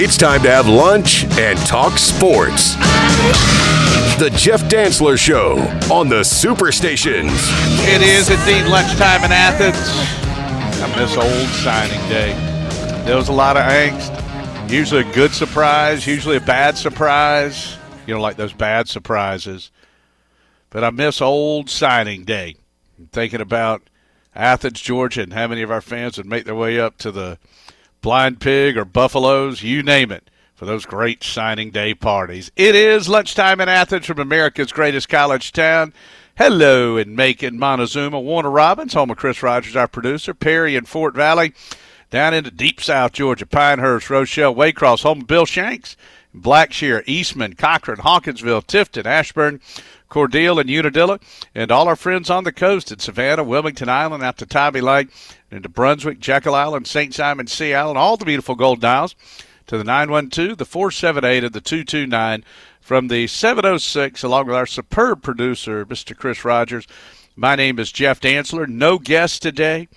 It's time to have lunch and talk sports. The Jeff Dantzler Show on the Superstations. It is indeed lunchtime in Athens. I miss old signing day. There was a lot of angst. Usually a good surprise, usually a bad surprise. You know, like those bad surprises. But I miss old signing day. I'm thinking about Athens, Georgia, and how many of our fans would make their way up to the Blind Pig or Buffaloes, you name it, for those great signing day parties. It is lunchtime in Athens from America's greatest college town. Hello in Macon, Montezuma, Warner Robins, home of Chris Rogers, our producer, Perry in Fort Valley, down into deep South Georgia, Pinehurst, Rochelle, Waycross, home of Bill Shanks, Blackshear, Eastman, Cochran, Hawkinsville, Tifton, Ashburn, Cordele, and Unadilla, and all our friends on the coast at Savannah, Wilmington Island, out to Tybee Lake, and into Brunswick, Jekyll Island, St. Simon, Sea Island, all the beautiful Golden Isles, to the 912, the 478, and the 229 from the 706, along with our superb producer, Mr. Chris Rogers. My name is Jeff Dantzler. No guest today,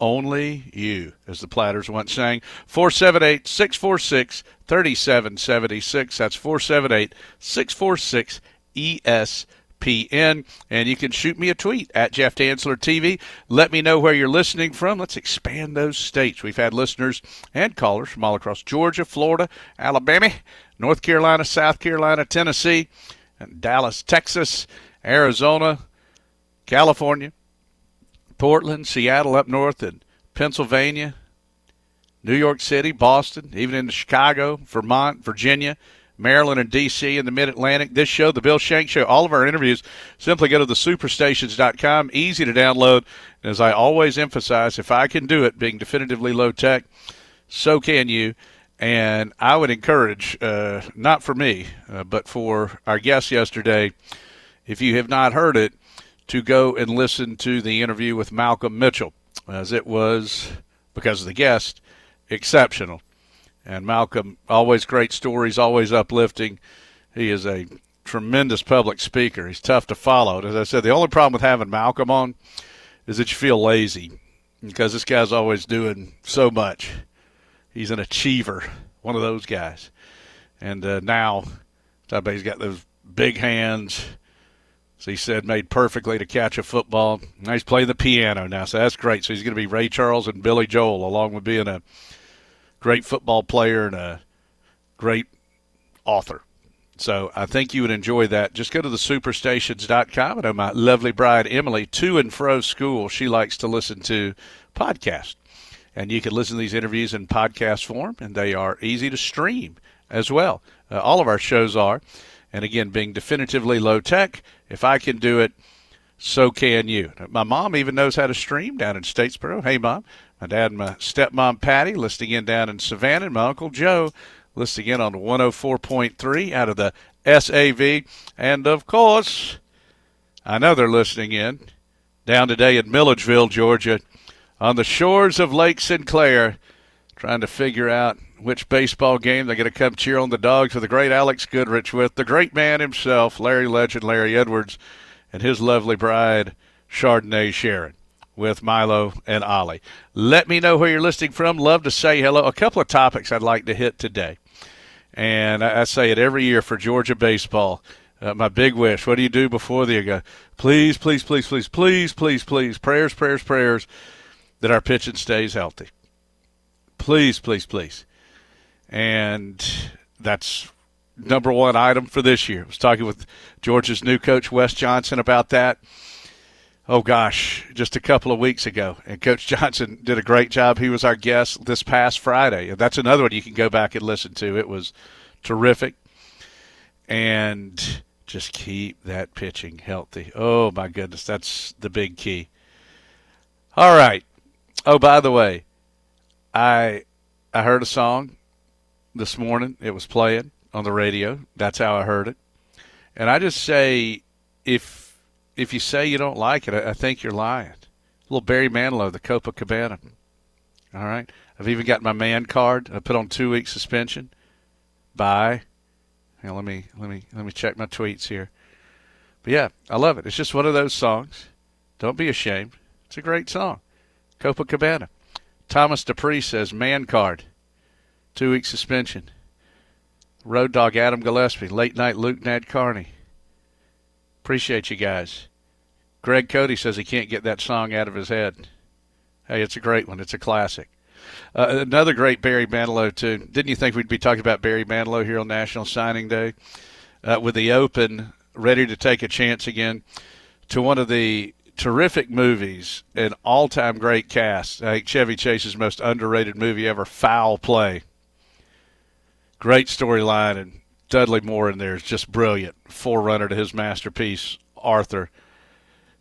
only you, as the Platters once sang. 478 646 3776. That's 478 646 ESPN. And you can shoot me a tweet at Jeff Dantzler TV. Let me know where you're listening from. Let's expand those states. We've had listeners and callers from all across Georgia, Florida, Alabama, North Carolina, South Carolina, Tennessee, and Dallas, Texas, Arizona, California, Portland, Seattle up north, and Pennsylvania, New York City, Boston, even into Chicago, Vermont, Virginia, Maryland, and D.C. in the Mid Atlantic. This show, The Bill Shank Show, all of our interviews, simply go to the superstations.com. Easy to download. And as I always emphasize, if I can do it, being definitively low tech, so can you. And I would encourage, uh, not for me, uh, but for our guest yesterday, if you have not heard it, to go and listen to the interview with Malcolm Mitchell, as it was, because of the guest, exceptional. And Malcolm, always great stories, always uplifting. He is a tremendous public speaker. He's tough to follow. As I said, the only problem with having Malcolm on is that you feel lazy because this guy's always doing so much. He's an achiever, one of those guys. And uh, now, he's got those big hands as he said, made perfectly to catch a football. Now he's playing the piano now, so that's great. So he's going to be Ray Charles and Billy Joel, along with being a great football player and a great author. So I think you would enjoy that. Just go to the superstations.com. I know my lovely bride, Emily, to and fro school, she likes to listen to podcasts. And you can listen to these interviews in podcast form, and they are easy to stream as well. Uh, all of our shows are. And again, being definitively low tech, if I can do it, so can you. My mom even knows how to stream down in Statesboro. Hey, mom. My dad and my stepmom, Patty, listening in down in Savannah. And my uncle Joe, listening in on 104.3 out of the SAV. And of course, I know they're listening in down today in Milledgeville, Georgia, on the shores of Lake Sinclair, trying to figure out which baseball game they're going to come cheer on the dogs with the great Alex Goodrich with the great man himself, Larry Legend, Larry Edwards, and his lovely bride, Chardonnay Sharon, with Milo and Ollie. Let me know where you're listening from. Love to say hello. A couple of topics I'd like to hit today. And I, say it every year for Georgia baseball. Uh, my big wish. What do you do before the go? Please, please, please, please, please, please, please. Prayers, prayers, prayers that our pitching stays healthy. Please, please, please and that's number one item for this year. I was talking with Georgia's new coach Wes Johnson about that. Oh gosh, just a couple of weeks ago, and Coach Johnson did a great job. He was our guest this past Friday, and that's another one you can go back and listen to. It was terrific, and just keep that pitching healthy. Oh my goodness, that's the big key. All right. Oh, by the way, I I heard a song this morning. It was playing on the radio. That's how I heard it. And I just say, if if you say you don't like it, I, I think you're lying. Little Barry Manilow, the Copacabana. All right. I've even got my man card. I put on two week suspension. Bye. Now let me let me let me check my tweets here. But yeah, I love it. It's just one of those songs. Don't be ashamed. It's a great song. Copacabana. Thomas Dupree says man card two week suspension. Road Dog Adam Gillespie, Late Night Luke Ned Carney. Appreciate you guys. Greg Cody says he can't get that song out of his head. Hey, it's a great one. It's a classic. Uh, another great Barry Manilow too. Didn't you think we'd be talking about Barry Manilow here on National Signing Day? Uh, with the Open ready to take a chance again to one of the terrific movies, an all-time great cast. I think Chevy Chase's most underrated movie ever, Foul Play. Great storyline, and Dudley Moore in there is just brilliant. Forerunner to his masterpiece, Arthur.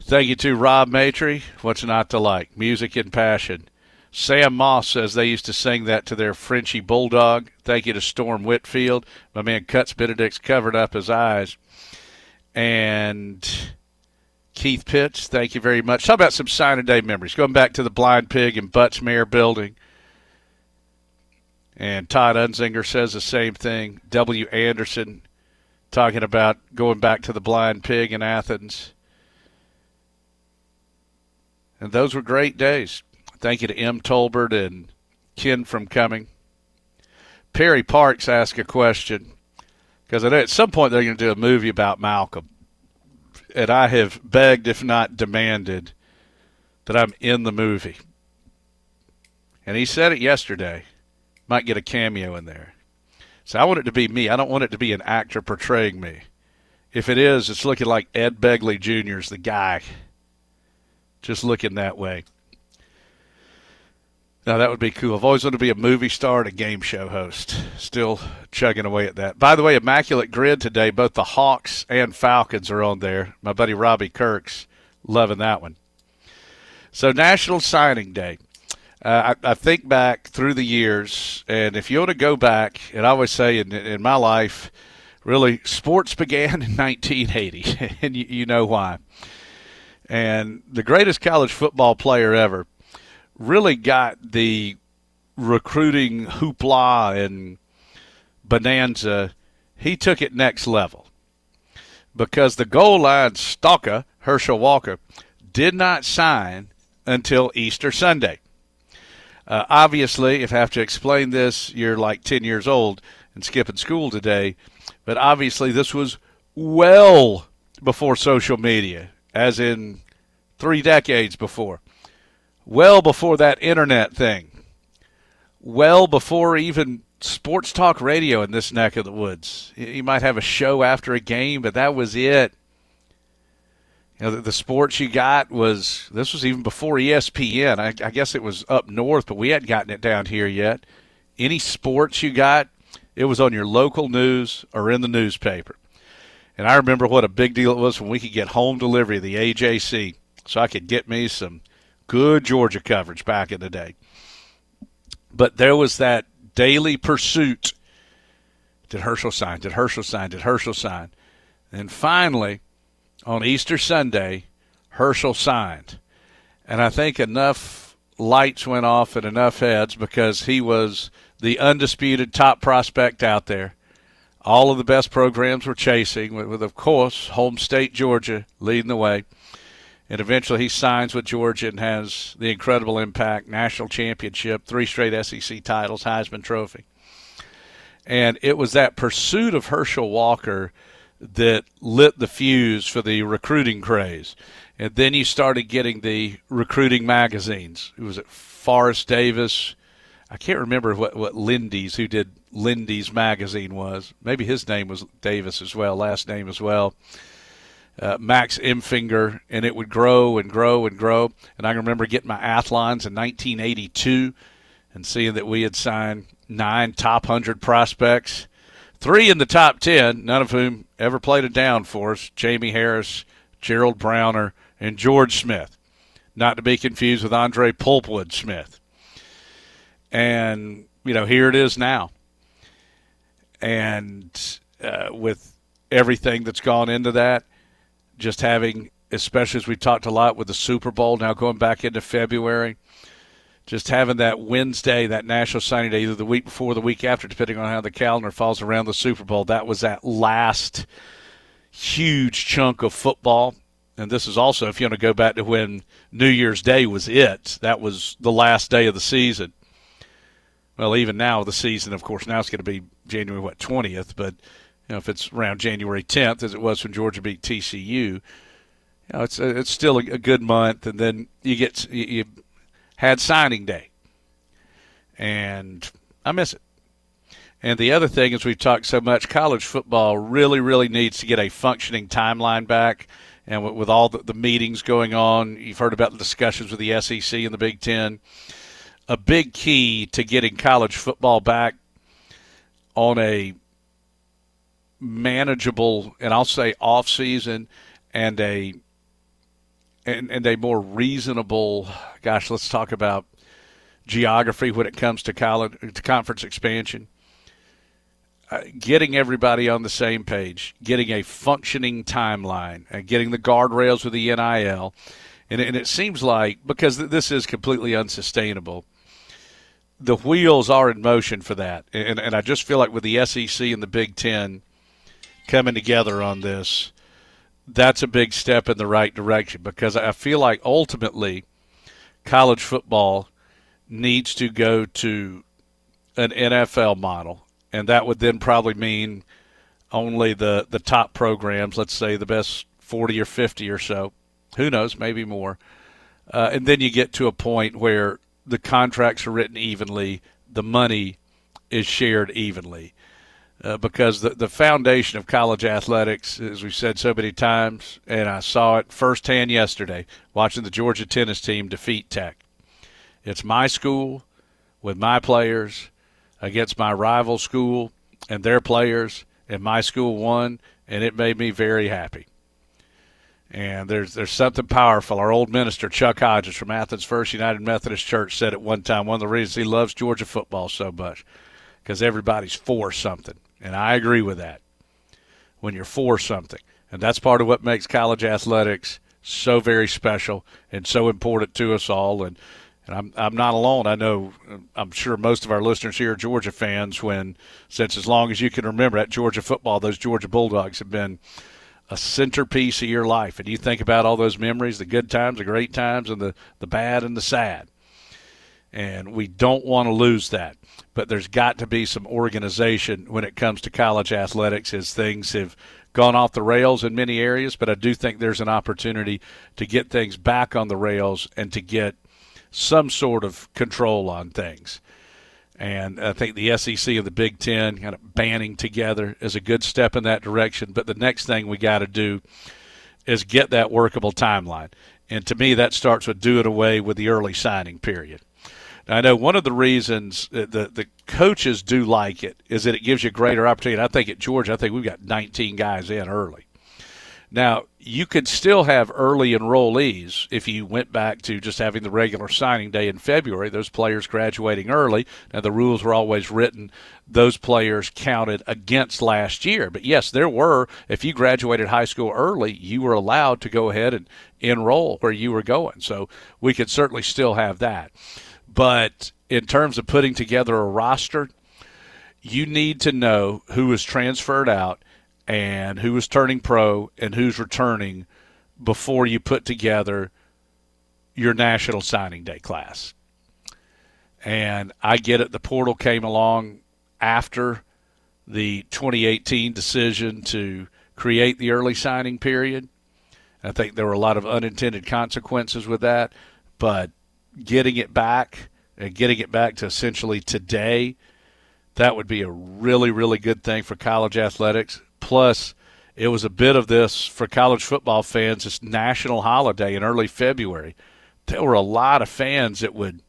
Thank you to Rob Matry. What's not to like? Music and passion. Sam Moss says they used to sing that to their Frenchy bulldog. Thank you to Storm Whitfield. My man Cuts Benedict's covered up his eyes. And Keith Pitts, thank you very much. Talk about some sign of day memories. Going back to the Blind Pig and Butts-Mehre building. And Todd Unzinger says the same thing. W. Anderson talking about going back to the Blind Pig in Athens. And those were great days. Thank you to M. Tolbert and Ken from Cumming. Perry Parks asked a question because I know at some point they're going to do a movie about Malcolm. And I have begged, if not demanded, that I'm in the movie. And he said it yesterday. Might get a cameo in there. So I want it to be me. I don't want it to be an actor portraying me. If it is, it's looking like Ed Begley Jr. is the guy. Just looking that way. Now that would be cool. I've always wanted to be a movie star and a game show host. Still chugging away at that. By the way, immaculate grid today. Both the Hawks and Falcons are on there. My buddy Robbie Kirk's loving that one. So National Signing Day. Uh, I, I, think back through the years, and if you want to go back, and I always say in, in my life, really, sports began in 1980, and you, you know why. And the greatest college football player ever really got the recruiting hoopla and bonanza, he took it next level. Because the goal line stalker, Herschel Walker, did not sign until Easter Sunday. Uh, obviously, if I have to explain this, you're like 10 years old and skipping school today. But obviously, this was well before social media, as in three decades before well before that internet thing, well before even sports talk radio in this neck of the woods. You might have a show after a game, but that was it. You know, the, the sports you got was this was even before ESPN. I, I guess it was up north, but we hadn't gotten it down here yet. Any sports you got, it was on your local news or in the newspaper. And I remember what a big deal it was when we could get home delivery of the AJC, so I could get me some Good Georgia coverage back in the day. But there was that daily pursuit. Did Herschel sign? Did Herschel sign? Did Herschel sign? And finally, on Easter Sunday, Herschel signed. And I think enough lights went off in enough heads because he was the undisputed top prospect out there. All of the best programs were chasing, with, with of course, home state Georgia leading the way. And eventually he signs with Georgia and has the incredible impact national championship, three straight SEC titles, Heisman Trophy. And it was that pursuit of Herschel Walker that lit the fuse for the recruiting craze. And then you started getting the recruiting magazines. It was at Forrest Davis. I can't remember what, what Lindy's, who did Lindy's magazine was. Maybe his name was Davis as well, last name as well uh, Max Emfinger, and it would grow and grow and grow. And I remember getting my Athlons in 1982 and seeing that we had signed nine top 100 prospects, three in the top 10, none of whom ever played a down for us Jamie Harris, Gerald Browner, and George Smith. Not to be confused with Andre Pulpwood Smith. And, you know, here it is now. And uh, with everything that's gone into that – just having, especially as we talked a lot with the Super Bowl now going back into February, just having that Wednesday, that National Signing Day, either the week before or the week after, depending on how the calendar falls around the Super Bowl. That was that last huge chunk of football. And this is also, if you want to go back to when New Year's Day was it, that was the last day of the season. Well, even now, the season, of course, now it's going to be January what twentieth, but you know if it's around January tenth, as it was when Georgia beat TCU, you know it's it's still a, good month, and then you get you had signing day, and I miss it. And the other thing is we've talked so much, college football really, really needs to get a functioning timeline back. And with, all the, the, meetings going on, you've heard about the discussions with the SEC and the Big Ten. A big key to getting college football back on a manageable, and I'll say off season, and a and, and a more reasonable. Gosh, let's talk about geography when it comes to college to conference expansion uh, getting everybody on the same page, getting a functioning timeline, and getting the guardrails with the NIL. And, and it seems like, because this is completely unsustainable, the wheels are in motion for that. And, and I just feel like with the SEC and the Big Ten coming together on this, that's a big step in the right direction because I feel like ultimately college football needs to go to an NFL model and that would then probably mean only the the top programs. Let's say the best forty or fifty or so. Who knows? Maybe more. Uh, and then you get to a point where the contracts are written evenly, the money is shared evenly. Uh, because the, the foundation of college athletics, as we've said so many times, and I saw it firsthand yesterday watching the Georgia tennis team defeat Tech. It's my school with my players against my rival school and their players, and my school won, and it made me very happy. And there's there's something powerful. Our old minister Chuck Hodges from Athens First United Methodist Church said at one time one of the reasons he loves Georgia football so much because everybody's for something, and I agree with that. When you're for something, and that's part of what makes college athletics so very special and so important to us all. And and I'm I'm not alone. I know I'm sure most of our listeners here are Georgia fans. When since as long as you can remember at Georgia football, those Georgia Bulldogs have been a centerpiece of your life. And you think about all those memories, the good times, the great times, and the the bad and the sad. And we don't want to lose that. But there's got to be some organization when it comes to college athletics as things have gone off the rails in many areas, but I do think there's an opportunity to get things back on the rails and to get some sort of control on things. And I think the SEC and the Big Ten kind of banding together is a good step in that direction. But the next thing we got to do is get that workable timeline. And to me, that starts with doing away with the early signing period. I know one of the reasons the, the coaches do like it is that it gives you greater opportunity. I think at Georgia, I think we've got 19 guys in early. Now, you could still have early enrollees if you went back to just having the regular signing day in February, those players graduating early. Now, the rules were always written, those players counted against last year. But yes, there were, if you graduated high school early, you were allowed to go ahead and enroll where you were going. So we could certainly still have that. But in terms of putting together a roster, you need to know who was transferred out and who is turning pro and who's returning before you put together your national signing day class. And I get it, the portal came along after the 2018 decision to create the early signing period. I think there were a lot of unintended consequences with that, but getting it back and getting it back to essentially today, that would be a really, really good thing for college athletics. Plus, it was a bit of this for college football fans, this national holiday in early February. There were a lot of fans that would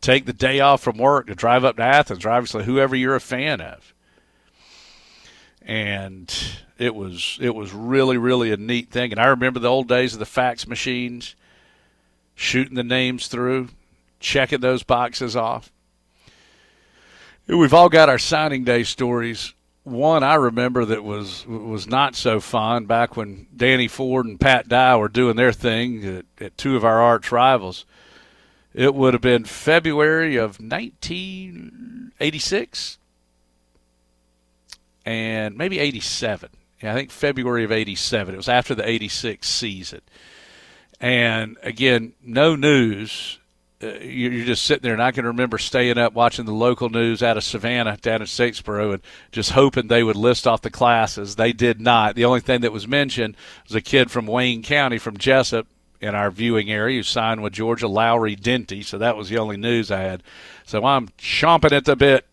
take the day off from work to drive up to Athens, or obviously whoever you're a fan of. And it was it was really, really a neat thing. And I remember the old days of the fax machines, shooting the names through, checking those boxes off. We've all got our signing day stories one I remember that was was not so fun back when Danny Ford and Pat Dye were doing their thing at, at two of our arch rivals. It would have been February of 1986 and maybe 87. Yeah, I think February of 87. It was after the 86 season. And again, no news uh, you're just sitting there, and I can remember staying up watching the local news out of Savannah down in Statesboro and just hoping they would list off the classes. They did not. The only thing that was mentioned was a kid from Wayne County, from Jesup, in our viewing area who signed with Georgia, Lowry Denty. So that was the only news I had. So I'm chomping at the bit.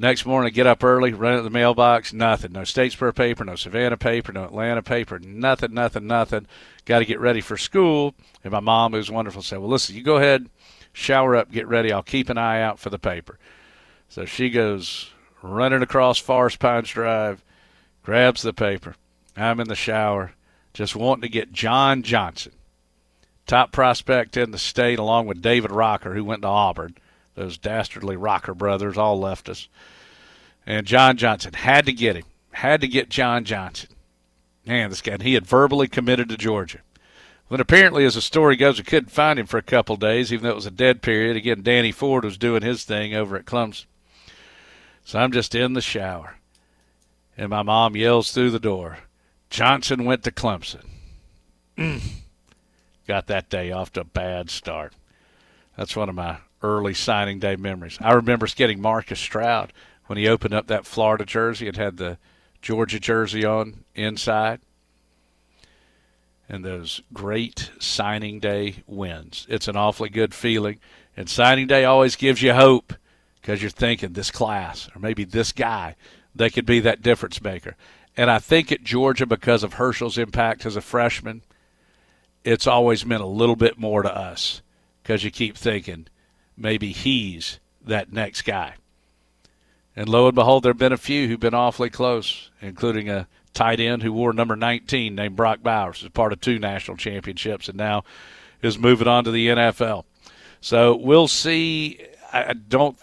Next morning, I get up early, run at the mailbox, nothing. No Statesboro paper, no Savannah paper, no Atlanta paper, nothing, nothing, nothing. Got to get ready for school. And my mom, who's wonderful, said, Well, listen, you go ahead, shower up, get ready. I'll keep an eye out for the paper. So she goes running across Forest Pines Drive, grabs the paper. I'm in the shower, just wanting to get John Johnson, top prospect in the state, along with David Rocker, who went to Auburn those dastardly Rocker brothers all left us. And John Johnson had to get him. Had to get John Johnson. Man, this guy, he had verbally committed to Georgia. Then apparently, as the story goes, we couldn't find him for a couple days, even though it was a dead period. Again, Danny Ford was doing his thing over at Clemson. So I'm just in the shower. And my mom yells through the door, Johnson went to Clemson. Got that day off to a bad start. That's one of my early signing day memories. I remember getting Marcus Stroud when he opened up that Florida jersey and had the Georgia jersey on inside. And those great signing day wins. It's an awfully good feeling. And signing day always gives you hope because you're thinking this class or maybe this guy, they could be that difference maker. And I think at Georgia, because of Herschel's impact as a freshman, it's always meant a little bit more to us because you keep thinking – maybe he's that next guy. And lo and behold, there have been a few who've been awfully close, including a tight end who wore number 19 named Brock Bowers, as part of two national championships, and now is moving on to the NFL. So we'll see. I don't.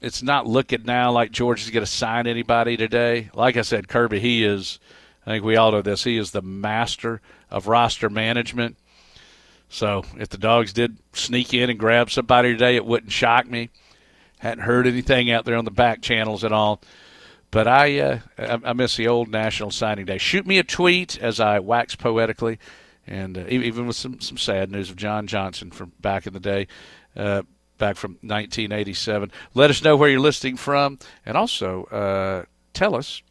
It's not looking now like Georgia's going to sign anybody today. Like I said, Kirby, he is. I think we all know this. He is the master of roster management. So if the dogs did sneak in and grab somebody today, it wouldn't shock me. Hadn't heard anything out there on the back channels at all. But I, uh, I miss the old National Signing Day. Shoot me a tweet as I wax poetically, and uh, even with some, some sad news of John Johnson from back in the day, uh, back from 1987. Let us know where you're listening from, and also uh, tell us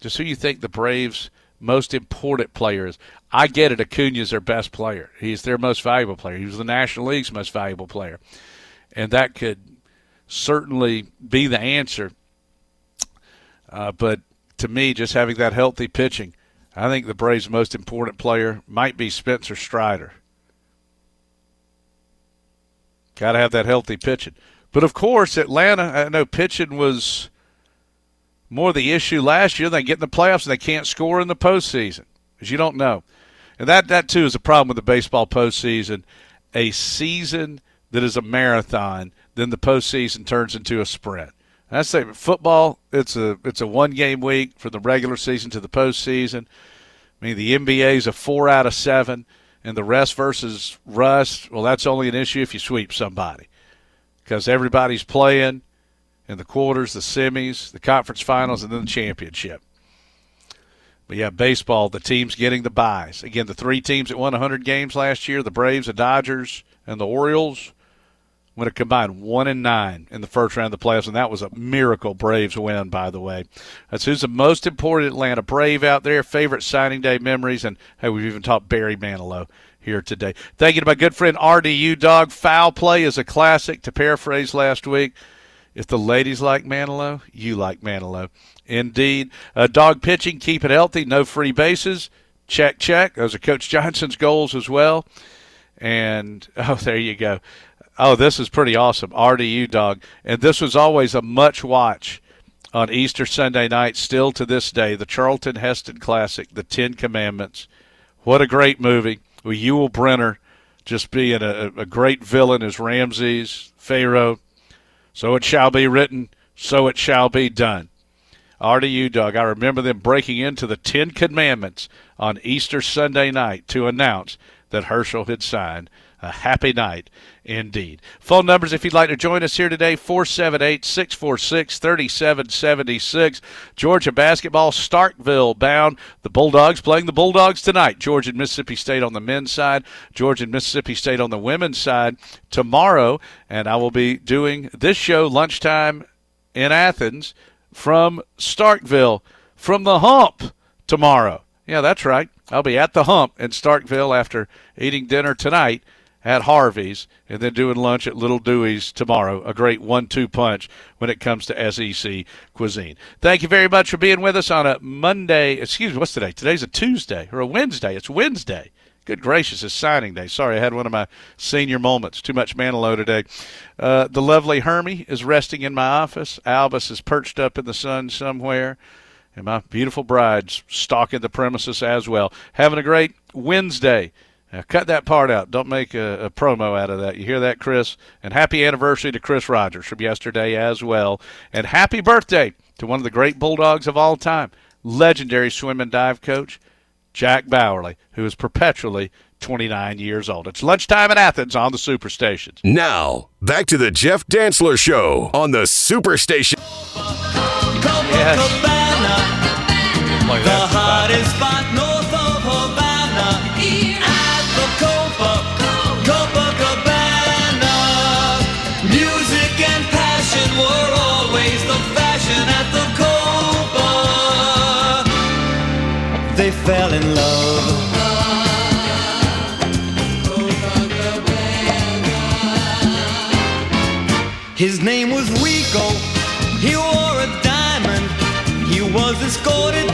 just who you think the Braves' most important players. I get it. Acuna's their best player. He's their most valuable player. He was the National League's most valuable player, and that could certainly be the answer. Uh, but to me, just having that healthy pitching, I think the Braves' most important player might be Spencer Strider. Got to have that healthy pitching. But of course, Atlanta, I know pitching was more the issue last year. They get in the playoffs and they can't score in the postseason because you don't know. And that, that too is a problem with the baseball postseason. A season that is a marathon, then the postseason turns into a sprint. And I say football, it's a it's a one game week from the regular season to the postseason. I mean, the NBA is a four out of seven, and the rest versus rust. Well, that's only an issue if you sweep somebody, because everybody's playing in the quarters, the semis, the conference finals, and then the championship. But yeah, baseball, the teams getting the buys. Again, the three teams that won 100 games last year, the Braves, the Dodgers, and the Orioles, went a combined one and nine in the first round of the playoffs, and that was a miracle Braves win, by the way. That's who's the most important Atlanta Brave out there. Favorite signing day memories, and hey, we've even talked Barry Manilow here today. Thank you to my good friend RDU Dog. Foul play is a classic. To paraphrase last week, if the ladies like Manilow, you like Manilow. Indeed. Uh, dog pitching, keep it healthy, no free bases. Check, check. Those are Coach Johnson's goals as well. And, oh, there you go. Oh, this is pretty awesome. RDU dog. And this was always a much watch on Easter Sunday night, still to this day. The Charlton Heston Classic, The Ten Commandments. What a great movie. With Yul Brynner just being a, a great villain as Ramses, Pharaoh. So it shall be written, so it shall be done. RDU Doug, I remember them breaking into the Ten Commandments on Easter Sunday night to announce that Herschel had signed. A happy night indeed. Phone numbers if you'd like to join us here today 478 646 3776. Georgia basketball, Starkville bound. The Bulldogs playing the Bulldogs tonight. Georgia and Mississippi State on the men's side, Georgia and Mississippi State on the women's side tomorrow. And I will be doing this show lunchtime in Athens from Starkville, from the hump tomorrow. Yeah, that's right. I'll be at the hump in Starkville after eating dinner tonight at Harvey's and then doing lunch at Little Dewey's tomorrow. A great one two punch when it comes to SEC cuisine. Thank you very much for being with us on a Monday. Excuse me, what's today? Today's a Tuesday or a Wednesday. It's Wednesday. Good gracious, it's signing day. Sorry, I had one of my senior moments. Too much Manilow today. Uh, the lovely Hermie is resting in my office. Albus is perched up in the sun somewhere. And my beautiful bride's stalking the premises as well. Having a great Wednesday. Now, cut that part out. Don't make a, a, promo out of that. You hear that, Chris? And happy anniversary to Chris Rogers from yesterday as well. And happy birthday to one of the great Bulldogs of all time, legendary swim and dive coach, Jack Bauerle, who is perpetually 29 years old. It's lunchtime in Athens on the Superstation. Now, back to the Jeff Dantzler Show on the Superstation. Yes. The hottest spot fell in love. His name was Rico. He wore a diamond. He was escorted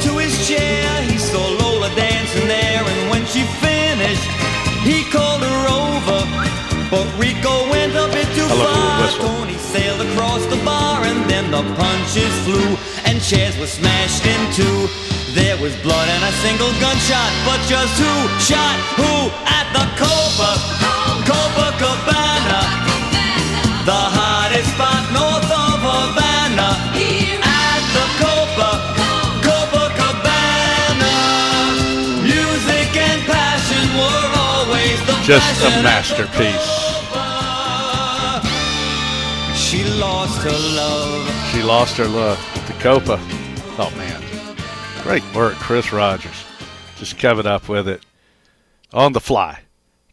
the punches flew, and chairs were smashed in two. There was blood and a single gunshot, but just who shot who at the Copa? Copa Cabana, the hottest spot north of Havana. At the Copa, Copa Cabana, music and passion were always the Just a fashion at the masterpiece. Lost her love. She lost her love. The Copa. Oh, man. Great work, Chris Rogers. Just covered up with it on the fly.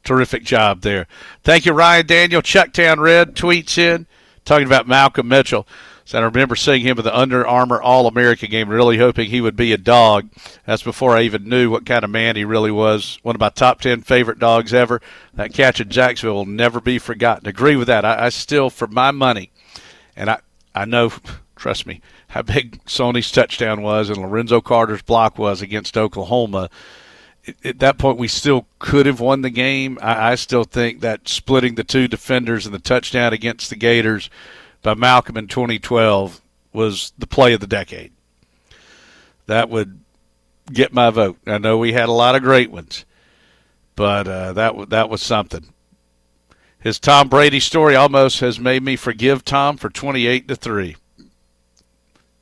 Terrific job there. Thank you, Ryan Daniel. Chucktown Red tweets in talking about Malcolm Mitchell. So I remember seeing him at the Under Armour All American game, really hoping he would be a dog. That's before I even knew what kind of man he really was. One of my top 10 favorite dogs ever. That catch in Jacksonville will never be forgotten. Agree with that. I, I still, for my money, and I, I know, trust me, how big Sony's touchdown was and Lorenzo Carter's block was against Oklahoma. At that point, we still could have won the game. I, I still think that splitting the two defenders and the touchdown against the Gators by Malcolm in 2012 was the play of the decade. That would get my vote. I know we had a lot of great ones, but uh, that that was something. His Tom Brady story almost has made me forgive Tom for 28 to 3.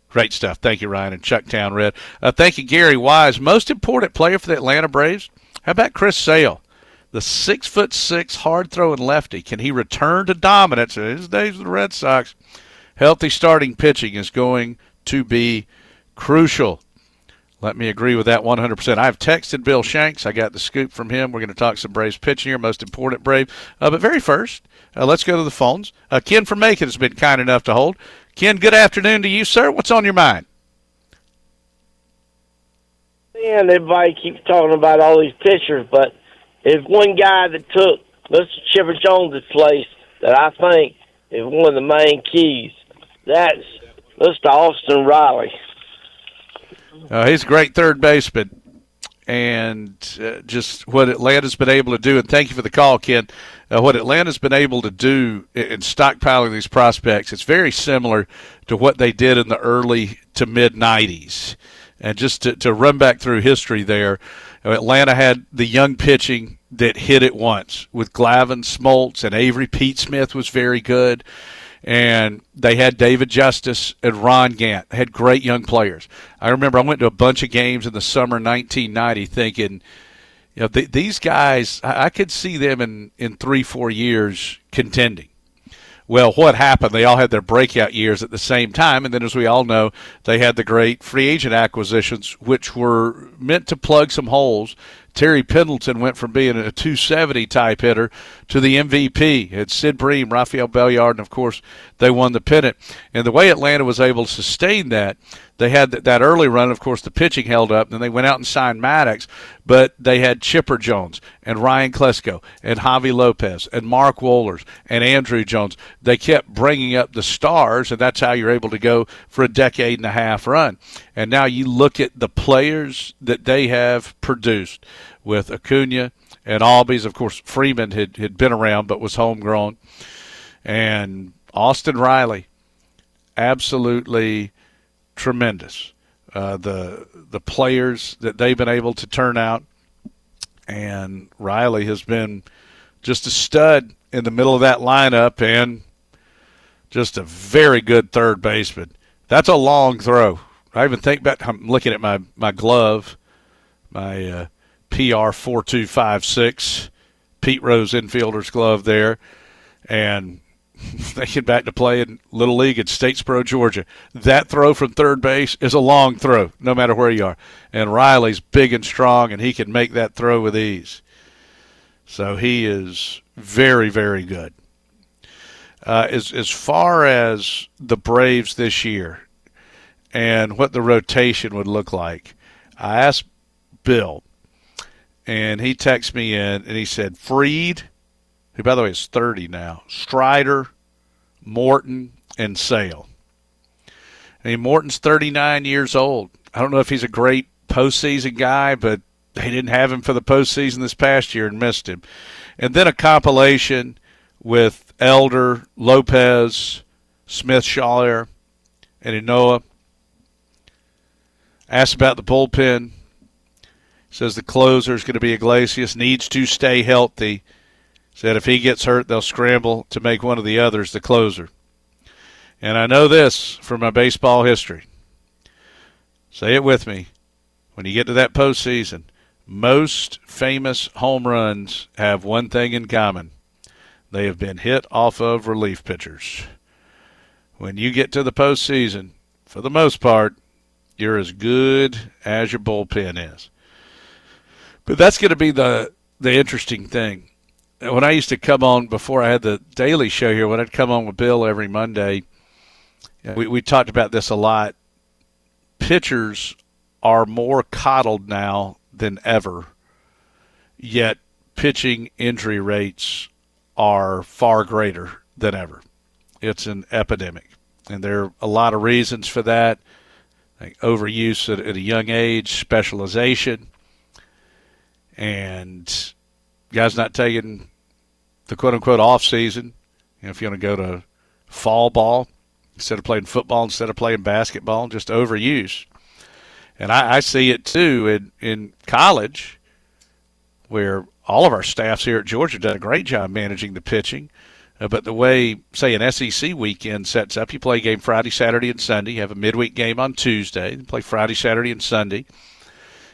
Great stuff. Thank you, Ryan and Chucktown Red. Uh, thank you, Gary Wise. Most important player for the Atlanta Braves? How about Chris Sale? The six foot six hard throwing lefty. Can he return to dominance in his days with the Red Sox? Healthy starting pitching is going to be crucial. Let me agree with that 100%. I've texted Bill Shanks. I got the scoop from him. We're going to talk some Braves pitching here, most important Brave. Uh, but very first, uh, let's go to the phones. Uh, Ken from Macon has been kind enough to hold. Ken, good afternoon to you, sir. What's on your mind? And everybody keeps talking about all these pitchers, but there's one guy that took Mr. Chipper Jones' place that I think is one of the main keys. That's Mr. Austin Riley. Uh, he's a great third baseman, and uh, just what Atlanta's been able to do. And thank you for the call, Ken. Uh, what Atlanta's been able to do in, in stockpiling these prospects, it's very similar to what they did in the early to mid '90s. And just to, to run back through history there, Atlanta had the young pitching that hit it once with Glavine, Smoltz, and Avery. Pete Smith was very good and they had David Justice and Ron Gant. Had great young players. I remember I went to a bunch of games in the summer 1990 thinking, You know, th- these guys, I-, I could see them in, in three, four years contending. Well, what happened? They all had their breakout years at the same time, and then, as we all know, they had the great free agent acquisitions, which were meant to plug some holes Terry Pendleton went from being a 270 type hitter to the MVP. It's Sid Bream, Rafael Belliard, and of course they won the pennant. And the way Atlanta was able to sustain that, they had that early run. Of course, the pitching held up. Then they went out and signed Maddux, but they had Chipper Jones and Ryan Klesko and Javy Lopez and Mark Wohlers and Andruw Jones. They kept bringing up the stars, and that's how you're able to go for a decade and a half run. And now you look at the players that they have produced with Acuna and Albies. Of course, Freeman had, had been around but was homegrown. And Austin Riley, absolutely tremendous. Uh, the the players that they've been able to turn out, and Riley has been just a stud in the middle of that lineup and just a very good third baseman. That's a long throw. I even think back. I'm looking at my my glove, my uh, PR four two five six, Pete Rose infielder's glove there, and they get back to play in Little League at Statesboro, Georgia. That throw from third base is a long throw, no matter where you are. And Riley's big and strong, and he can make that throw with ease. So he is very, very good. Uh, as as far as the Braves this year, and what the rotation would look like. I asked Bill, and he texted me in, and he said Fried, who by the way is 30 now, Strider, Morton, and Sale. I mean, Morton's 39 years old. I don't know if he's a great postseason guy, but they didn't have him for the postseason this past year and missed him. And then a compilation with Elder, Lopez, Smith Schaller, and Ynoa. Asked about the bullpen. Says the closer is going to be Iglesias. Needs to stay healthy. Said if he gets hurt, they'll scramble to make one of the others the closer. And I know this from my baseball history. Say it with me. When you get to that postseason, most famous home runs have one thing in common they have been hit off of relief pitchers. When you get to the postseason, for the most part, you're as good as your bullpen is. But that's going to be the the interesting thing. When I used to come on before I had the daily show here, when I'd come on with Bill every Monday, we, we talked about this a lot. Pitchers are more coddled now than ever, yet pitching injury rates are far greater than ever. It's an epidemic. And there are a lot of reasons for that like overuse at, at a young age, specialization, and guys not taking the quote unquote off season. You know, if you want to go to fall ball instead of playing football, instead of playing basketball, just overuse. And I, I see it too in, in college, where all of our staffs here at Georgia done a great job managing the pitching. Uh, but the way, say, an SEC weekend sets up, you play a game Friday, Saturday, and Sunday. You have a midweek game on Tuesday. Play Friday, Saturday, and Sunday.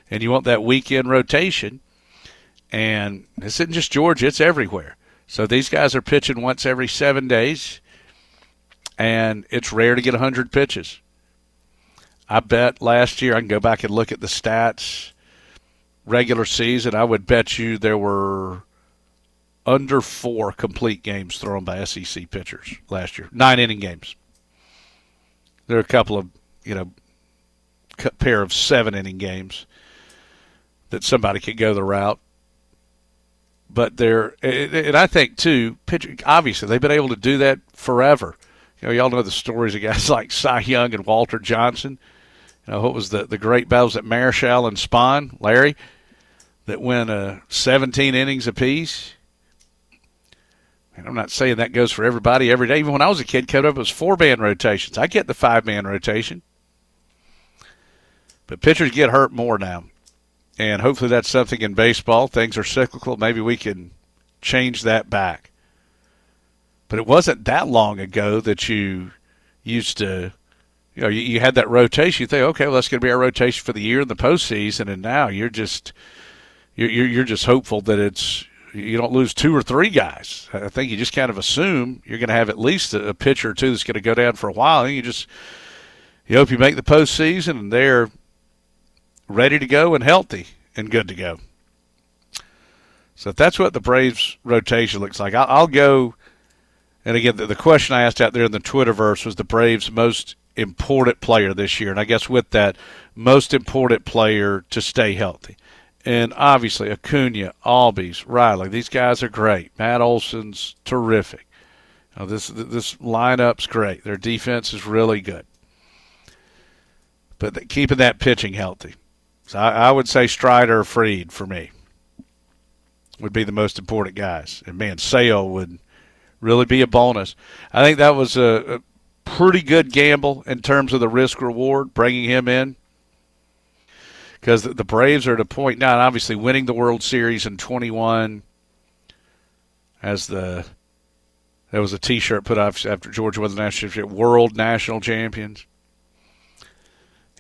And you want that weekend rotation. And this isn't just Georgia, it's everywhere. So these guys are pitching once every seven days, and it's rare to get 100 pitches. I bet last year, I can go back and look at the stats, regular season, I would bet you there were under four complete games thrown by SEC pitchers last year. Nine inning games. There are a couple of, you know, pair of seven inning games that somebody could go the route. But they're, and I think too, pitcher, obviously they've been able to do that forever. You know, y'all know the stories of guys like Cy Young and Walter Johnson. You know, what was the, the great battles at Marichal and Spahn, Larry, that went uh, 17 innings apiece and I'm not saying that goes for everybody every day. Even when I was a kid, code up it was four man rotations. I get the five man rotation. But pitchers get hurt more now. And hopefully that's something in baseball. Things are cyclical. Maybe we can change that back. But it wasn't that long ago that you used to, you know, you, you had that rotation. You think, okay, well, that's going to be our rotation for the year in the postseason. And now you're just, you're, you're just hopeful that it's you don't lose two or three guys. I think you just kind of assume you're going to have at least a, pitcher or two that's going to go down for a while. And you just you hope you make the postseason and they're ready to go and healthy and good to go. So if that's what the Braves rotation looks like, I'll, I'll go. And again, the, the, question I asked out there in the Twitterverse was the Braves' most important player this year, and I guess with that, most important player to stay healthy. And obviously, Acuna, Albies, Riley, these guys are great. Matt Olson's terrific. Now, this this lineup's great. Their defense is really good. But keeping that pitching healthy. So I, I would say Strider or Fried for me would be the most important guys. And man, Sale would really be a bonus. I think that was a, a pretty good gamble in terms of the risk reward, bringing him in because the Braves are at a point now, and obviously winning the World Series in 21 as the there was a T-shirt put off after Georgia won the national championship, World National Champions.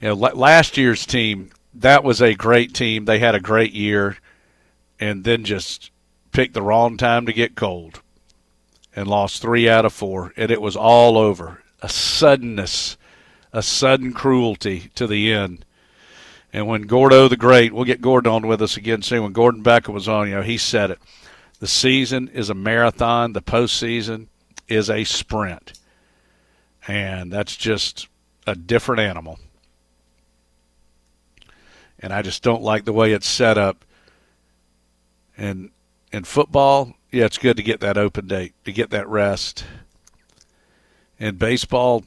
You know, last year's team that was a great team. They had a great year, and then just picked the wrong time to get cold, and lost three out of four, and it was all over. A suddenness, a sudden cruelty to the end and when Gordo the Great, we'll get Gordon on with us again soon. When Gordon Beckham was on, you know, he said it. The season is a marathon. The postseason is a sprint, and that's just a different animal. And I just don't like the way it's set up. And in football, yeah, it's good to get that open date, to get that rest. In baseball,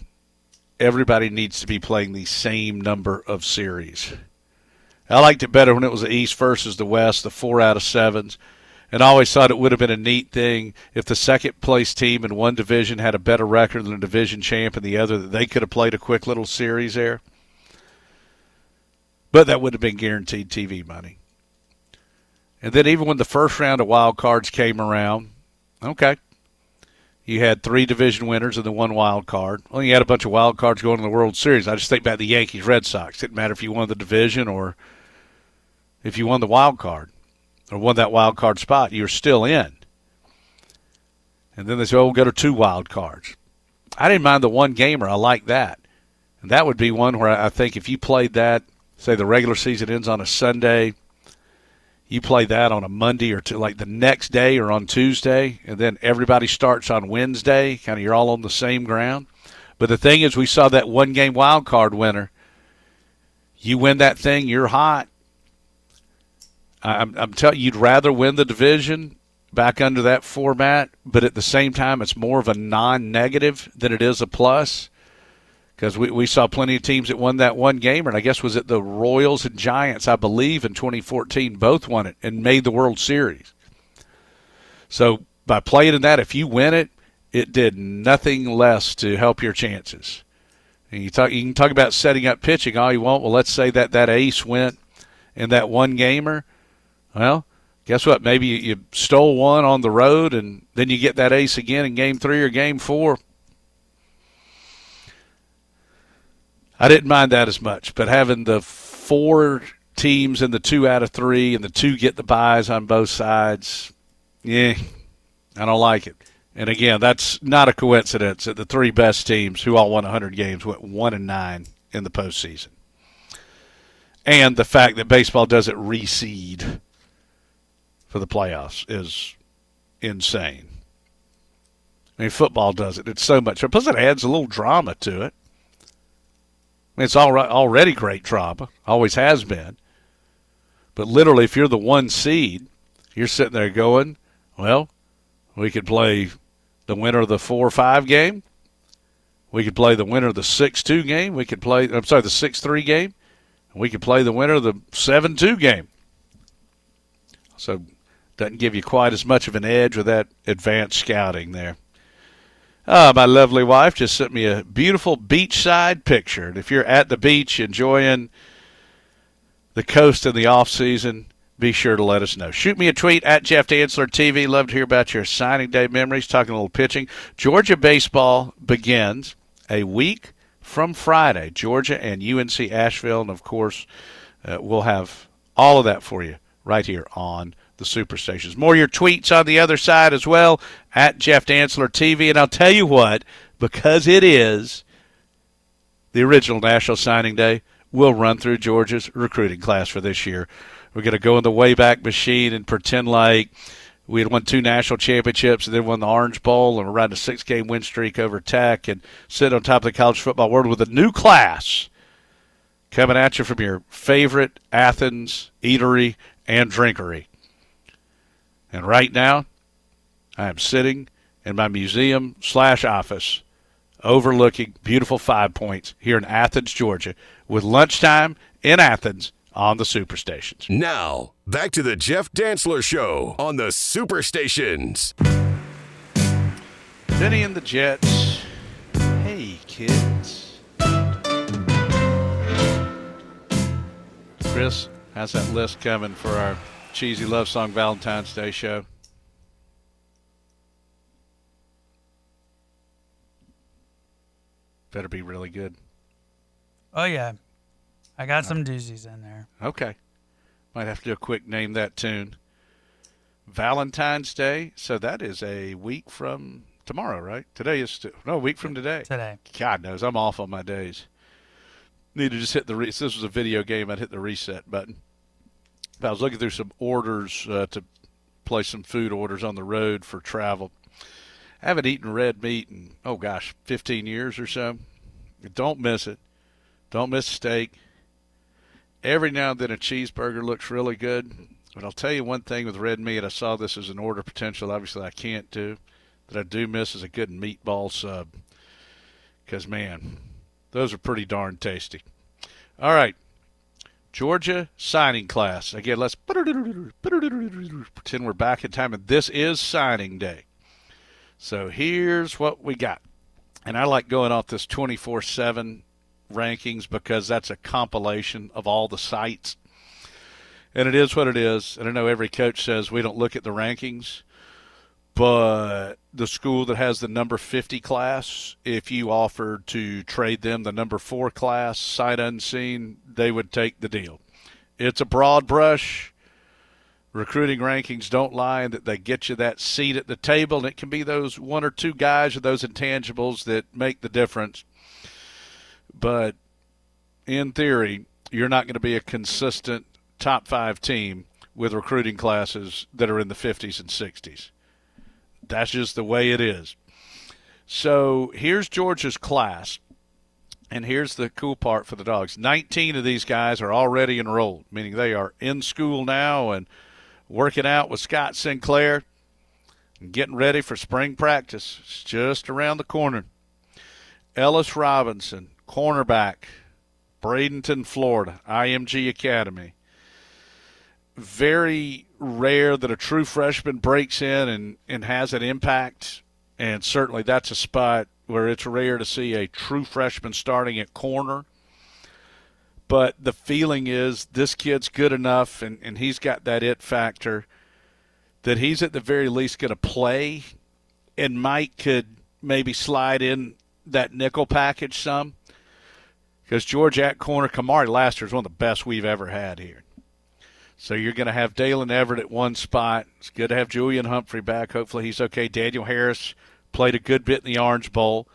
everybody needs to be playing the same number of series. I liked it better when it was the East versus the West, the four out of sevens. And I always thought it would have been a neat thing if the second place team in one division had a better record than the division champ in the other, that they could have played a quick little series there. But that would have been guaranteed TV money. And then even when the first round of wild cards came around, okay, you had three division winners and the one wild card. Well, you had a bunch of wild cards going to the World Series. I just think about the Yankees, Red Sox. It didn't matter if you won the division or – if you won the wild card or won that wild card spot, you're still in. And then they say, oh, we'll go to two wild cards. I didn't mind the one gamer. I like that. And that would be one where I think if you played that, say the regular season ends on a Sunday, you play that on a Monday or two, like the next day or on Tuesday, and then everybody starts on Wednesday. Kind of you're all on the same ground. But the thing is, we saw that one game wild card winner. You win that thing, you're hot. I'm, I'm telling you, you'd rather win the division back under that format, but at the same time, it's more of a non-negative than it is a plus. Because we, we saw plenty of teams that won that one game, and I guess was it the Royals and Giants, I believe, in 2014, both won it and made the World Series. So by playing in that, if you win it, it did nothing less to help your chances. And you talk, you can talk about setting up pitching all you want. Well, let's say that that ace went in that one gamer well, guess what? Maybe you, stole one on the road, and then you get that ace again in game three or game four. I didn't mind that as much, but having the four teams and the two out of three, and the two get the buys on both sides, yeah, I don't like it. And again, that's not a coincidence that the three best teams, who all won 100 games, went one and nine in the postseason. And the fact that baseball doesn't reseed for the playoffs is insane. I mean, football does it. It's so much. Plus, it adds a little drama to it. It's already great drama. Always has been. But literally, if you're the one seed, you're sitting there going, well, we could play the winner of the 4 5 game. We could play the winner of the 6 2 game. We could play, I'm sorry, the 6 3 game. We could play the winner of the 7 2 game. So doesn't give you quite as much of an edge with that advanced scouting there. Ah, my lovely wife just sent me a beautiful beachside picture. And if you're at the beach enjoying the coast in the off season, be sure to let us know. Shoot me a tweet at Jeff Dantzler TV. Love to hear about your signing day memories. Talking a little pitching. Georgia baseball begins a week from Friday. Georgia and UNC Asheville, and of course, uh, we'll have all of that for you right here on the Superstations. More your tweets on the other side as well at Jeff Dantzler TV. And I'll tell you what, because it is the original National Signing Day, we'll run through Georgia's recruiting class for this year. We're going to go in the Wayback Machine and pretend like we had won two national championships and then won the Orange Bowl and we're riding a six game win streak over Tech and sit on top of the college football world with a new class coming at you from your favorite Athens eatery and drinkery. And right now, I am sitting in my museum slash office overlooking beautiful Five Points here in Athens, Georgia, with lunchtime in Athens on the Superstations. Now, back to the Jeff Dantzler Show on the Superstations. Benny and the Jets. Hey, kids. Chris, how's that list coming for our cheesy love song Valentine's Day show? Better be really good. Oh yeah, I got uh, some doozies in there. Okay. Might have to do a quick name that tune. Valentine's Day. So that is a week from tomorrow, right? Today is st- no a week from today. Today. God knows I'm off on my days. Need to just hit the. Re- this was a video game. I'd hit the reset button. I was looking through some orders uh, to place some food orders on the road for travel. I haven't eaten red meat in oh gosh, 15 years or so. Don't miss it. Don't miss steak. Every now and then a cheeseburger looks really good. But I'll tell you one thing with red meat, I saw this as an order potential. Obviously, I can't do. That I do miss is a good meatball sub. Because, man, those are pretty darn tasty. All right. Georgia signing class. Again, let's pretend we're back in time, and this is signing day. So here's what we got. And I like going off this 24 7 rankings because that's a compilation of all the sites. And it is what it is. And I know every coach says we don't look at the rankings, but the school that has the number 50 class, if you offered to trade them the number four class, sight unseen, they would take the deal. It's a broad brush. Recruiting rankings don't lie, and that they get you that seat at the table, and it can be those one or two guys or those intangibles that make the difference. But in theory, you're not going to be a consistent top five team with recruiting classes that are in the 50s and 60s. That's just the way it is. So here's Georgia's class. And here's the cool part for the dogs 19 of these guys are already enrolled, meaning they are in school now and working out with Scott Sinclair and getting ready for spring practice. It's just around the corner. Ellis Robinson, cornerback, Bradenton, Florida, IMG Academy. Very rare that a true freshman breaks in and, and has an impact, and certainly that's a spot where it's rare to see a true freshman starting at corner. But the feeling is this kid's good enough, and, and he's got that it factor that he's at the very least going to play, and Mike could maybe slide in that nickel package some because George at corner, Kamari Lassiter is one of the best we've ever had here. So you're going to have Daylen Everette at one spot. It's good to have Julian Humphrey back. Hopefully he's okay. Daniel Harris played a good bit in the Orange Bowl.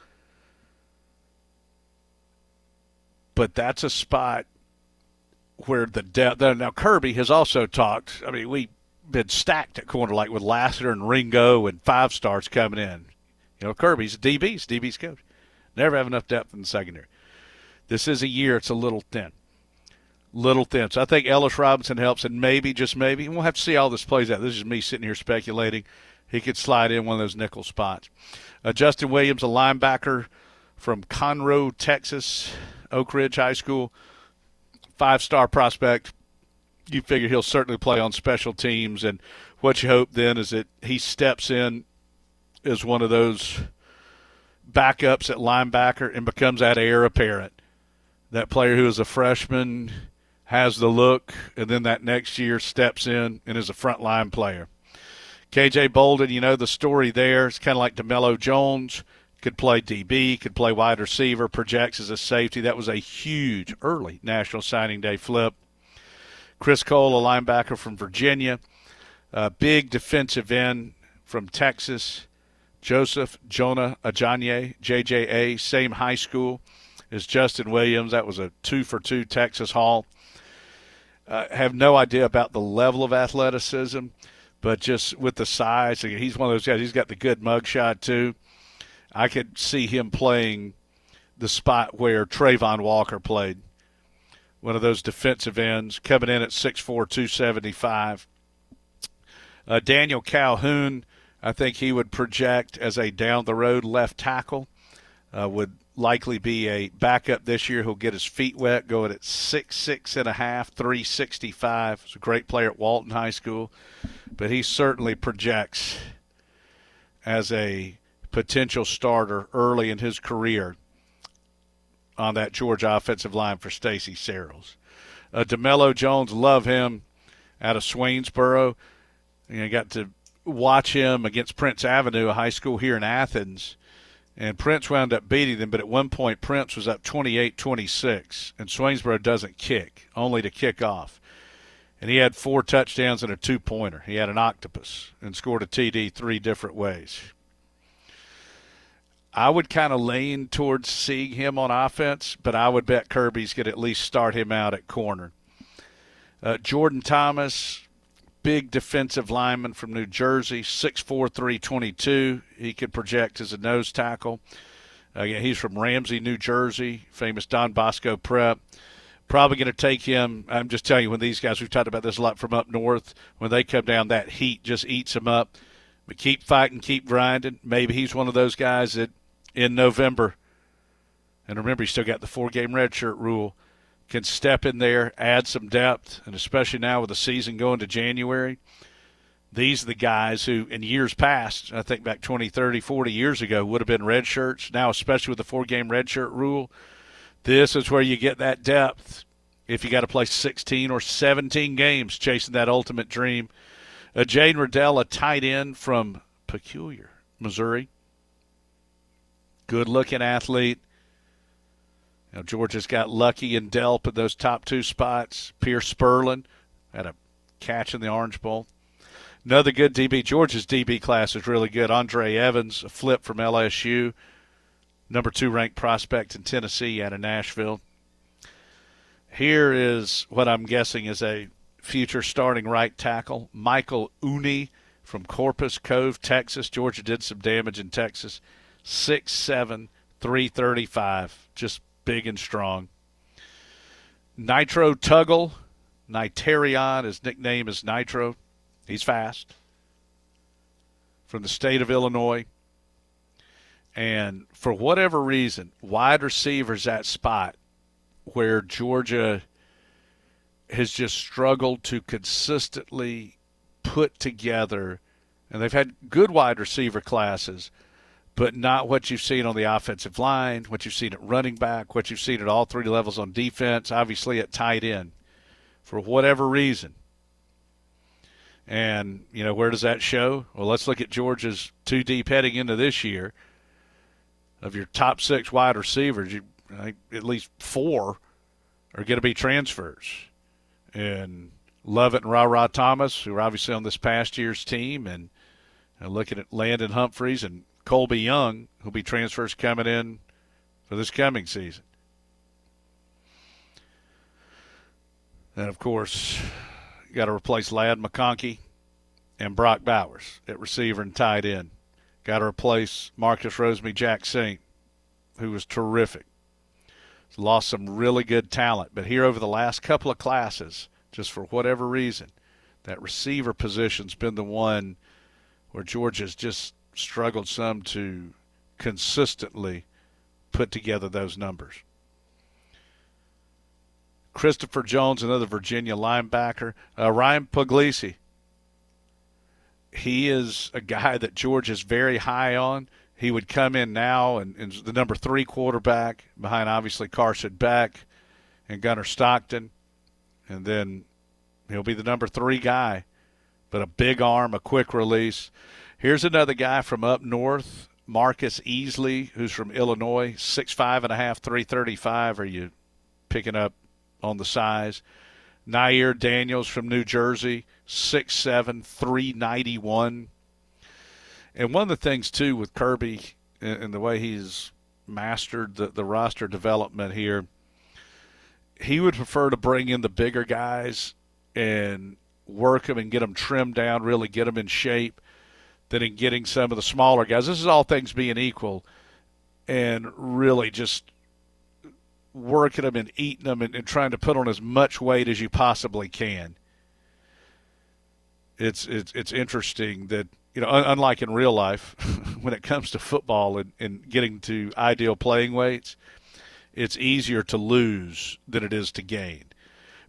But that's a spot where the depth. Now, Kirby has also talked. I mean, we've been stacked at corner, like with Lassiter and Ringo and five stars coming in. You know, Kirby's a DB's, DB's coach. Never have enough depth in the secondary. This is a year it's a little thin. Little thin. So I think Ellis Robinson helps, and maybe, just maybe, and we'll have to see how this plays out. This is me sitting here speculating. He could slide in one of those nickel spots. Uh, Justin Williams, a linebacker from Conroe, Texas, Oak Ridge High School, five star prospect. You figure he'll certainly play on special teams, and what you hope then is that he steps in as one of those backups at linebacker and becomes that heir apparent. That player who is a freshman has the look, and then that next year steps in and is a frontline player. KJ Bolden, you know the story there. It's kind of like DeMello Jones. Could play DB, could play wide receiver, projects as a safety. That was a huge early National Signing Day flip. Chris Cole, a linebacker from Virginia. Uh, big defensive end from Texas. Joseph Jonah Ajonye, JJA, same high school as Justin Williams. That was a two for two Texas Haul. Uh, have no idea about the level of athleticism, but just with the size, he's one of those guys. He's got the good mugshot too. I could see him playing the spot where Travon Walker played, one of those defensive ends, coming in at 6'4", 275. Uh, Daniel Calhoun, I think he would project as a down the road left tackle. Uh, would likely be a backup this year. He'll get his feet wet, going at six six and a half, three sixty five. He's a great player at Walton High School, but he certainly projects as a potential starter early in his career on that Georgia offensive line for Stacy Searels. Uh, DeMello Jones, love him out of Swainsboro. You got to watch him against Prince Avenue, a high school here in Athens and Prince wound up beating them, but at one point Prince was up 28-26, and Swainsboro doesn't kick, only to kick off. And he had four touchdowns and a two-pointer. He had an octopus and scored a TD three different ways. I would kind of lean towards seeing him on offense, but I would bet Kirby's going to at least start him out at corner. Uh, Jordan Thomas, big defensive lineman from New Jersey, 6'4", 322. He could project as a nose tackle. Uh, yeah, he's from Ramsey, New Jersey, famous Don Bosco prep. Probably going to take him. I'm just telling you, when these guys, we've talked about this a lot from up north, when they come down, that heat just eats them up. But keep fighting, keep grinding. Maybe he's one of those guys that in November, and remember, he's still got the four game redshirt rule can step in there, add some depth, and especially now with the season going to January, these are the guys who, in years past, I think back 20, 30, 40 years ago, would have been red shirts. Now, especially with the four game red shirt rule, this is where you get that depth if you got to play 16 or 17 games chasing that ultimate dream. Uh, Jane Reddell, a tight end from Peculiar, Missouri. Good looking athlete know, Georgia's got Luckie and Delp in those top two spots. Pearce Spurlin had a catch in the Orange Bowl. Another good DB. Georgia's DB class is really good. Andre Evans, a flip from LSU, number two ranked prospect in Tennessee out of Nashville. Here is what I'm guessing is a future starting right tackle, Michael Uini from Corpus Cove, Texas. Georgia did some damage in Texas. Six seven, three thirty five. Just big and strong. Nitro Tuggle, Nitarion, his nickname is Nitro. He's fast. From the state of Illinois. And for whatever reason, wide receivers at spot where Georgia has just struggled to consistently put together, and they've had good wide receiver classes – but not what you've seen on the offensive line, what you've seen at running back, what you've seen at all three levels on defense, obviously at tight end, for whatever reason. And, you know, where does that show? Well, let's look at Georgia's two deep heading into this year. Of your top six wide receivers, you, at least four are going to be transfers. And Lovett and Ra Ra Thomas, who are obviously on this past year's team, and, and looking at London Humphreys and Colby Young, who'll be transfers coming in for this coming season. And of course, you got to replace Ladd McConkey and Brock Bowers at receiver and tight end. Got to replace Marcus Rosemy-Jacksaint, who was terrific. Lost some really good talent, but here over the last couple of classes, just for whatever reason, that receiver position's been the one where Georgia's just struggled some to consistently put together those numbers. Christopher Jones, another Virginia linebacker. Uh, Ryan Puglisi. He is a guy that George is very high on. He would come in now and, and the number three quarterback behind obviously Carson Beck and Gunnar Stockton. And then he'll be the number three guy. But a big arm, a quick release. Here's another guy from up north, Marcus Easley, who's from Illinois, six five and a half, three thirty five. Are you picking up on the size? Nyier Daniels from New Jersey, six seven, three ninety one. And one of the things, too, with Kirby and, the way he's mastered the, the roster development here, he would prefer to bring in the bigger guys and work them and get them trimmed down, really get them in shape, than in getting some of the smaller guys. This is all things being equal, and really just working them and eating them and, and trying to put on as much weight as you possibly can. It's it's it's interesting that you know, un- unlike in real life, when it comes to football and, and getting to ideal playing weights, it's easier to lose than it is to gain.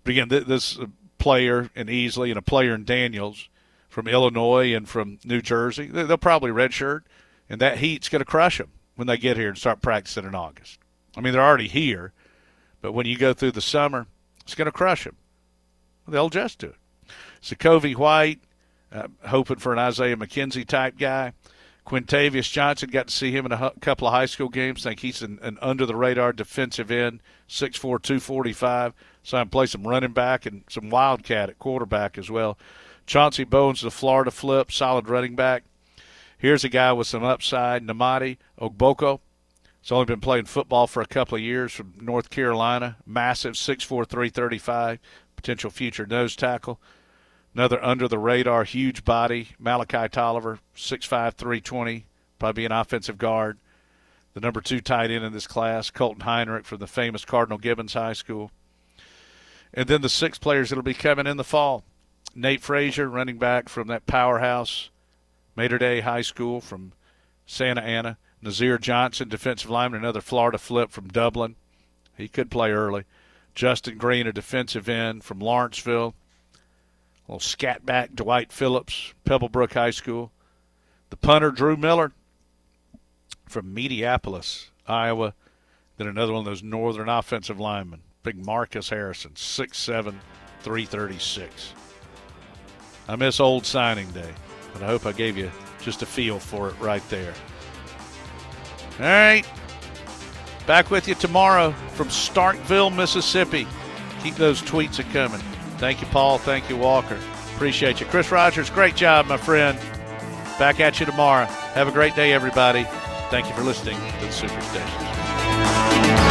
But again, th- this player and Easley and a player in Daniels from Illinois and from New Jersey, they'll probably redshirt, and that heat's going to crush them when they get here and start practicing in August. I mean, they're already here, but when you go through the summer, it's going to crush them. They'll adjust to it. Sacovie White, uh, hoping for an Isaiah McKenzie type guy. Quintavious Johnson got to see him in a couple of high school games. Think he's an, an under the radar defensive end, 6'4", 245. So I'm play some running back and some wildcat at quarterback as well. Chauncey Bowens, the Florida flip, solid running back. Here's a guy with some upside, Nnamdi Ogboko. He's only been playing football for a couple of years from North Carolina. Massive, 6'4", 335, potential future nose tackle. Another under the radar, huge body, Malachi Tolliver, 6'5", 320, probably an offensive guard. The number two tight end in this class, Colton Heinrich from the famous Cardinal Gibbons High School. And then the six players that'll be coming in the fall. Nate Frazier, running back from that powerhouse, Mater Dei High School from Santa Ana. Nazir Johnson, defensive lineman, another Florida flip from Dublin. He could play early. Justin Green, a defensive end from Lawrenceville. A little scatback Dwight Phillips, Pebblebrook High School. The punter, Drew Miller from Mediapolis, Iowa. Then another one of those northern offensive linemen, big Marcus Harrison, 6'7, 336. I miss old signing day, but I hope I gave you just a feel for it right there. All right. Back with you tomorrow from Starkville, Mississippi. Keep those tweets a coming. Thank you, Paul. Thank you, Walker. Appreciate you. Chris Rogers, great job, my friend. Back at you tomorrow. Have a great day, everybody. Thank you for listening to the Superstation.